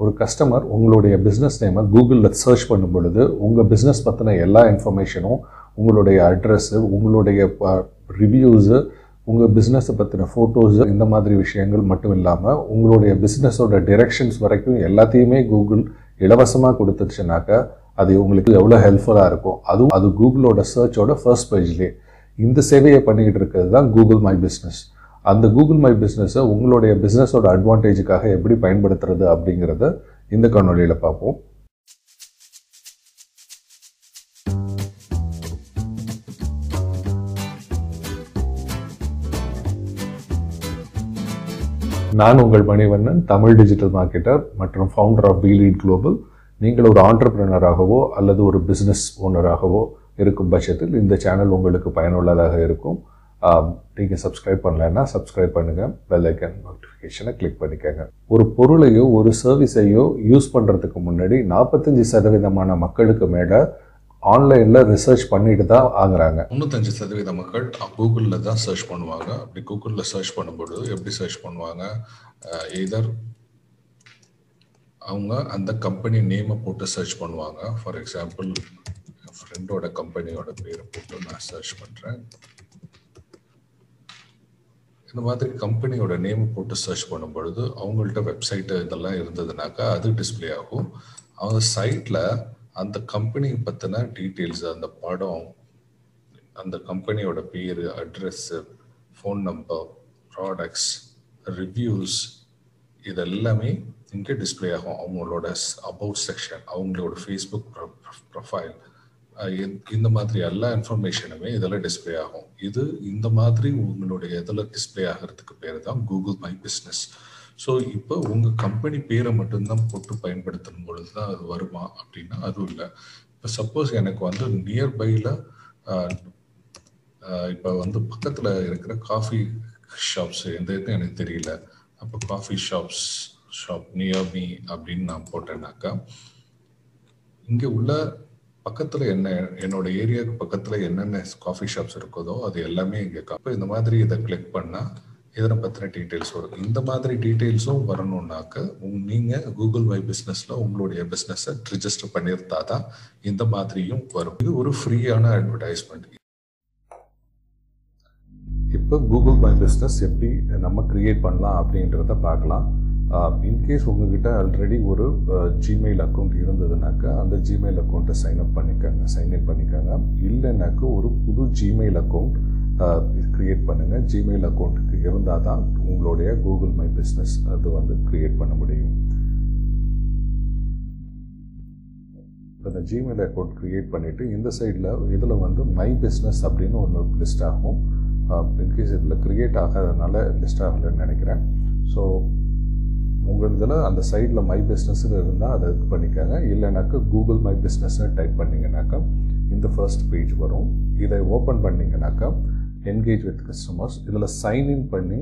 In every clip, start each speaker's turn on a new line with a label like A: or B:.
A: ஒரு கஸ்டமர் உங்களுடைய பிஸ்னஸ் நேமை கூகுளில் சர்ச் பண்ணும் பொழுது உங்கள் பிஸ்னஸ் பற்றின எல்லா இன்ஃபர்மேஷனும் உங்களுடைய அட்ரஸ்ஸு உங்களுடைய ரிவ்யூஸு உங்கள் பிஸ்னஸை பற்றின ஃபோட்டோஸு இந்த மாதிரி விஷயங்கள் மட்டும் இல்லாமல் உங்களுடைய பிஸ்னஸோட டிரெக்ஷன்ஸ் வரைக்கும் எல்லாத்தையுமே கூகுள் இலவசமாக கொடுத்துருச்சுனாக்கா அது உங்களுக்கு எவ்வளோ ஹெல்ப்ஃபுல்லாக இருக்கும் அதுவும் அது கூகுளோட சர்ச்சோட ஃபர்ஸ்ட் பேஜ்லேயே இந்த சேவையை பண்ணிக்கிட்டு இருக்கிறது தான் கூகுள் மை பிஸ்னஸ் அந்த கூகுள் மை பிஸ்னஸை உங்களுடைய பிஸ்னஸோட அட்வான்டேஜுக்காக எப்படி பயன்படுத்துறது அப்படிங்கிறத இந்த காணொலியில் பார்ப்போம். நான் உங்கள் மணிவண்ணன் தமிழ் டிஜிட்டல் மார்க்கெட்டர் மற்றும் ஃபவுண்டர் ஆஃப் பீலீட் குளோபல் நீங்கள் ஒரு ஆண்டர்பிரினராகவோ அல்லது ஒரு பிஸ்னஸ் ஓனராகவோ இருக்கும் பட்சத்தில் இந்த சேனல் உங்களுக்கு பயனுள்ளதாக இருக்கும். நீங்கள் சப்ஸ்கிரைப் பண்ணலைன்னா சப்ஸ்கிரைப் பண்ணுங்கள் பெல் ஐக்கன் நோட்டிஃபிகேஷனை கிளிக் பண்ணிக்கோங்க. ஒரு பொருளையோ ஒரு சர்வீஸையோ யூஸ் பண்ணுறதுக்கு முன்னாடி நாற்பத்தஞ்சு சதவீதமான மக்களுக்கு மேலே ஆன்லைனில் ரிசர்ச் பண்ணிட்டு தான் ஆகுறாங்க.
B: தொண்ணூத்தஞ்சு சதவீத மக்கள் கூகுளில் தான் சர்ச் பண்ணுவாங்க. அப்படி கூகுளில் சர்ச் பண்ணும்போது எப்படி சர்ச் பண்ணுவாங்க? எதர் அவங்க அந்த கம்பெனி நேமை போட்டு சர்ச் பண்ணுவாங்க. ஃபார் எக்ஸாம்பிள் என் ஃப்ரெண்டோட கம்பெனியோட பேரை போட்டு நான் சர்ச் பண்ணுறேன் இந்த மாதிரி கம்பெனியோட நேம் போட்டு சர்ச் பண்ணும் பொழுது அவங்கள்ட்ட வெப்சைட்டு இதெல்லாம் இருந்ததுனாக்கா அது டிஸ்பிளே ஆகும். அவங்க சைட்டில் அந்த கம்பெனி பற்றின டீட்டெயில்ஸ் அந்த படம் அந்த கம்பெனியோட பேர் address phone number products reviews இது எல்லாமே இங்கே டிஸ்பிளே ஆகும். அவங்களோட அபவுட் செக்ஷன் அவங்களோட ஃபேஸ்புக் ப்ரொஃபைல் இந்த மாதிரி எல்லா இன்ஃபர்மேஷனுமே இதில் டிஸ்பிளே ஆகும். இது இந்த மாதிரி உங்களுடைய இதில் டிஸ்பிளே ஆகிறதுக்கு பேர் தான் கூகுள் மை பிஸ்னஸ் ஸோ இப்போ உங்கள் கம்பெனி பேரை மட்டும்தான் போட்டு பயன்படுத்தும் பொழுது தான் அது வருமா? அப்படின்னா அதுவும் இல்லை. இப்போ சப்போஸ் எனக்கு வந்து நியர்பையில் இப்போ வந்து பக்கத்தில் இருக்கிற காஃபி ஷாப்ஸ் எந்த இதுக்கும் எனக்கு தெரியல. அப்போ coffee shops shop near me அப்படின்னு நான் போட்டேன்னாக்கா இங்கே உள்ள பக்கத்தில் என்ன என்னோட ஏரியாவுக்கு பக்கத்தில் என்னென்ன காஃபி ஷாப்ஸ் இருக்குதோ அது எல்லாமே இங்கே அப்போ இந்த மாதிரி இதை கிளிக் பண்ணால் இதனை பற்றின டீட்டெயில்ஸ் வரும். இந்த மாதிரி டீட்டெயில்ஸும் வரணும்னாக்க நீங்கள் கூகுள் மை பிஸ்னஸில் உங்களுடைய பிஸ்னஸை ரிஜிஸ்டர் பண்ணியிருந்தா தான் இந்த மாதிரியும் வரும். இது ஒரு ஃப்ரீயான அட்வர்டைஸ்மெண்ட்
A: இப்போ கூகுள் மை பிஸ்னஸ் எப்படி நம்ம கிரியேட் பண்ணலாம் அப்படின்றத பார்க்கலாம். இன்கேஸ் உங்ககிட்ட ஆல்ரெடி ஒரு ஜிமெயில் அக்கௌண்ட் இருந்ததுனாக்கா அந்த ஜிமெயில் அக்கௌண்ட்டை சைன் அப் பண்ணிக்கோங்க சைன்இன் பண்ணிக்கோங்க. இல்லைனாக்கா ஒரு புது ஜிமெயில் அக்கௌண்ட் க்ரியேட் பண்ணுங்கள் ஜிமெயில் அக்கௌண்ட்டுக்கு இருந்தால் தான் உங்களுடைய கூகுள் மை பிஸ்னஸ் அது வந்து க்ரியேட் பண்ண முடியும். இந்த ஜிமெயில் அக்கௌண்ட் க்ரியேட் பண்ணிவிட்டு இந்த சைடில் இதில் வந்து மை பிஸ்னஸ் அப்படின்னு ஒன்று லிஸ்ட் ஆகும். இன்கேஸ் இதில் க்ரியேட் ஆகாதனால லிஸ்ட் ஆகலைன்னு நினைக்கிறேன். ஸோ உங்கள் இதில் அந்த சைடில் மை பிஸ்னஸ்னு இருந்தால் அதை இது பண்ணிக்கோங்க. இல்லைனாக்கா கூகுள் மை பிஸ்னஸ்னு டைப் பண்ணிங்கனாக்கா இந்த ஃபர்ஸ்ட் பேஜ் வரும். இதை ஓப்பன் பண்ணிங்கனாக்கா என்கேஜ் வித் கஸ்டமர்ஸ் இதில் சைன்இன் பண்ணி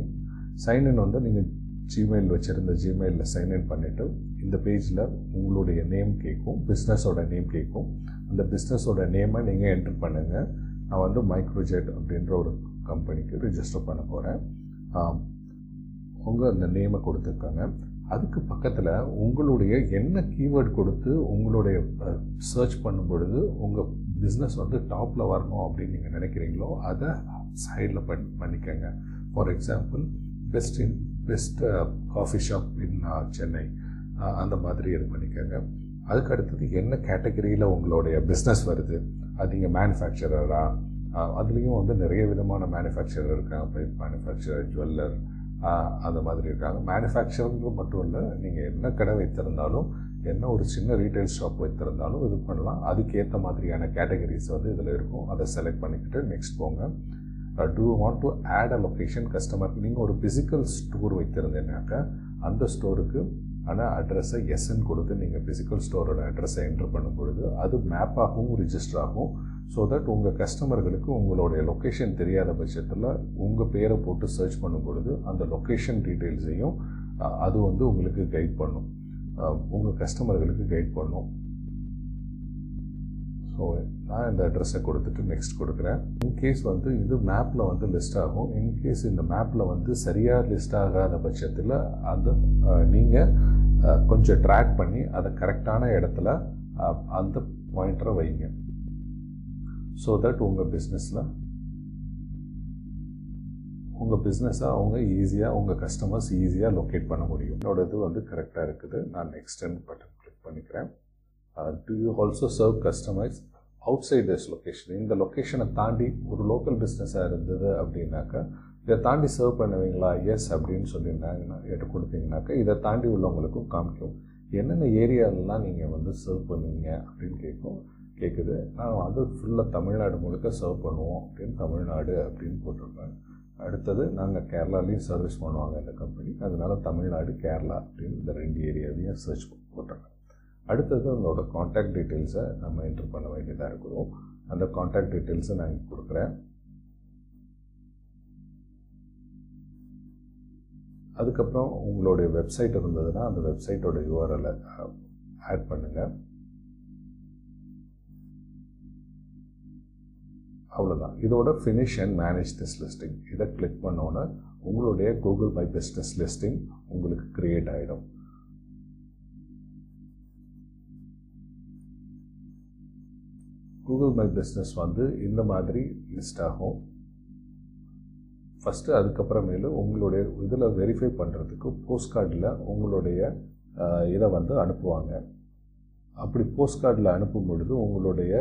A: சைன்இன் வந்து நீங்கள் ஜிமெயில் வச்சுருந்த ஜிமெயிலில் சைன்இன் பண்ணிவிட்டு இந்த பேஜில் உங்களுடைய நேம் கேட்கும் பிஸ்னஸோட நேம் கேட்கும் அந்த பிஸ்னஸோட நேமை நீங்கள் என்ட்ரு பண்ணுங்கள் நான் வந்து மைக்ரோஜெட் அப்படின்ற ஒரு கம்பெனிக்கு ரிஜிஸ்டர் பண்ண போகிறேன் உங்கள் அந்த நேமை கொடுத்துருக்காங்க அதுக்கு பக்கத்தில் உங்களுடைய என்ன கீவேர்ட் கொடுத்து உங்களுடைய சர்ச் பண்ணும் பொழுது உங்கள் பிஸ்னஸ் வந்து டாப்பில் வரணும் அப்படின்னு நீங்கள் நினைக்கிறீங்களோ அதை சைடில் பண் பண்ணிக்கோங்க. For example best in best coffee shop in Chennai. அந்த மாதிரி இது பண்ணிக்கோங்க. அதுக்கு அடுத்தது என்ன கேட்டகரியில் உங்களுடைய பிஸ்னஸ் வருது? அது நீங்கள் மேனுஃபேக்சரராக அதுலேயும் வந்து நிறைய விதமான மேனுஃபேக்சரர் இருக்காங்க. பைப் மேனுஃபேக்சரர் ஜுவல்லர் அந்த மாதிரி இருக்காங்க. மேனுஃபேக்சரிங் மட்டும் இல்லை நீங்கள் என்ன கடை வைத்திருந்தாலும் என்ன ஒரு சின்ன ரீட்டைல் ஷாப் வைத்திருந்தாலும் இது பண்ணலாம். அதுக்கேற்ற மாதிரியான கேட்டகரிஸ் வந்து இதில் இருக்கும். அதை செலக்ட் பண்ணிக்கிட்டு நெக்ஸ்ட் போங்க. Do want to add a location customer நீங்கள் ஒரு ஃபிசிக்கல் ஸ்டோர் வைத்திருந்தீங்கன்னாக்கா அந்த ஸ்டோருக்கு ஆனால் அட்ரஸை எஸ்என் கொடுத்து நீங்கள் ஃபிசிக்கல் ஸ்டோரோட அட்ரஸை என்டர் பண்ணும் பொழுது அது மேப்பாகவும் ரிஜிஸ்டர் ஆகும். ஸோ தட் உங்கள் கஸ்டமர்களுக்கு உங்களுடைய லொக்கேஷன் தெரியாத பட்சத்தில் உங்கள் பேரை போட்டு சர்ச் பண்ணும் பொழுது அந்த லொக்கேஷன் டீட்டெயில்ஸையும் அது வந்து உங்களுக்கு கைட் பண்ணும். உங்கள் கஸ்டமர்களுக்கு கைட் பண்ணும். ஸோ நான் இந்த அட்ரஸை கொடுத்துட்டு நெக்ஸ்ட் கொடுக்குறேன். இன்கேஸ் வந்து இது மேப்பில் வந்து லிஸ்ட் ஆகும். இன்கேஸ் இந்த மேப்பில் வந்து சரியாக லிஸ்ட் ஆகாத பட்சத்தில் அந்த நீங்கள் கொஞ்சம் ட்ராக் பண்ணி அதை கரெக்டான இடத்துல அந்த பாயிண்டரை வைங்க. ஸோ தட் உங்கள் பிஸ்னஸில் உங்கள் பிஸ்னஸை அவங்க ஈஸியாக உங்கள் கஸ்டமர்ஸ் ஈஸியாக லொக்கேட் பண்ண முடியும். என்னோட இது வந்து கரெக்டாக இருக்குது. நான் எக்ஸ்டெண்ட் பட்டன் கிளிக் பண்ணிக்கிறேன். Do you also serve customers outside this location இந்த லொக்கேஷனை தாண்டி ஒரு லோக்கல் பிஸ்னஸாக இருந்தது அப்படின்னாக்கா இதை தாண்டி சர்வ் பண்ணுவீங்களா? எஸ் அப்படின்னு சொல்லியிருந்தாங்கன்னா எடுத்து கொடுத்தீங்கன்னாக்கா இதை தாண்டி உள்ளவங்களுக்கும் காமிக்கும். என்னென்ன ஏரியாலெலாம் நீங்கள் வந்து சர்வ் பண்ணுவீங்க அப்படின்னு கேட்கும் கேட்குது நான் அது ஃபுல்லாக தமிழ்நாடு முழுக்க சர்வ் பண்ணுவோம் அப்படின்னு தமிழ்நாடு அப்படின்னு போட்டிருப்பேன். அடுத்தது நாங்கள் கேரளாலையும் சர்வீஸ் பண்ணுவாங்க இந்த கம்பெனி அதனால் தமிழ்நாடு கேரளா அப்படின்னு இந்த ரெண்டு ஏரியாவையும் சர்ச் போட்டிருக்கேன். அடுத்தது உங்களோட காண்டாக்ட் டீட்டெயில்ஸை நம்ம என்ட்ரு பண்ண வேண்டியதாக இருக்கிறோம். அந்த காண்டாக்ட் டீட்டெயில்ஸை நான் இங்கே கொடுக்குறேன். அதுக்கப்புறம் உங்களுடைய வெப்சைட் இருந்ததுன்னா அந்த வெப்சைட்டோட யூஆர்எல்லை ஆட் பண்ணுங்கள் அவ்வளோதான் இதோட finish and manage this listing இதை கிளிக் பண்ணோன்னே உங்களுடைய கூகுள் மை பிஸ்னஸ் லிஸ்டிங் உங்களுக்கு க்ரியேட் ஆகிடும் கூகுள் மை பிஸ்னஸ் வந்து இந்த மாதிரி லிஸ்ட் ஆகும். ஃபஸ்ட்டு அதுக்கப்புறமேலு உங்களுடைய இதில் வெரிஃபை பண்ணுறதுக்கு போஸ்ட் கார்டில் உங்களுடைய இதை வந்து அனுப்புவாங்க. அப்படி போஸ்ட் கார்டில் அனுப்பும் பொழுது உங்களுடைய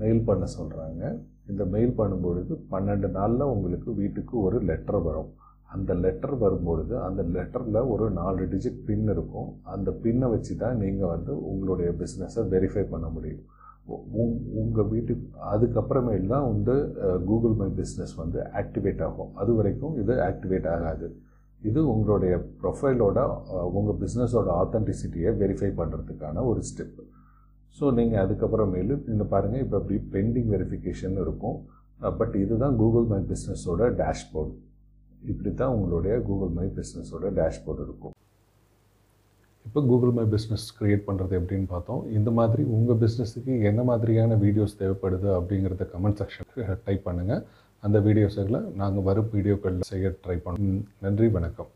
A: மெயில் பண்ண சொல்கிறாங்க இந்த மெயில் பண்ணும்பொழுது பன்னெண்டு நாளில் உங்களுக்கு வீட்டுக்கு ஒரு லெட்டர் வரும். அந்த லெட்டர் வரும்பொழுது அந்த லெட்டரில் ஒரு நாலு டிஜிட் பின் இருக்கும். அந்த பின்னை வச்சு தான் நீங்கள் வந்து உங்களுடைய பிஸ்னஸை வெரிஃபை பண்ண முடியும். உங்கள் வீட்டுக்கு அதுக்கப்புறமேல் தான் வந்து கூகுள் மை பிஸ்னஸ் வந்து ஆக்டிவேட் ஆகும். அது வரைக்கும் இது ஆக்டிவேட் ஆகாது. இது உங்களுடைய ப்ரொஃபைலோட உங்கள் பிஸ்னஸோட ஆத்தென்டிசிட்டியை வெரிஃபை பண்ணுறதுக்கான ஒரு ஸ்டெப் ஸோ நீங்கள் அதுக்கப்புறமேலு இந்த பாருங்கள் இப்போ இப்படி பெண்டிங் வெரிஃபிகேஷன் இருக்கும். பட் இதுதான் கூகுள் மை பிஸ்னஸோட டேஷ்போர்ட் இப்படி தான் உங்களுடைய கூகுள் மை பிஸ்னஸோட டேஷ்போர்ட் இருக்கும். இப்போ கூகுள் மை பிஸ்னஸ் க்ரியேட் பண்ணுறது எப்படின்னு பார்த்தோம். இந்த மாதிரி உங்கள் பிஸ்னஸுக்கு என்ன மாதிரியான வீடியோஸ் தேவைப்படுது அப்படிங்கிறத கமெண்ட் செக்ஷனுக்கு டைப் பண்ணுங்கள் அந்த வீடியோஸுகளை நாங்கள் வரும் வீடியோக்களில் செய்ய ட்ரை பண்ணோம் நன்றி வணக்கம்.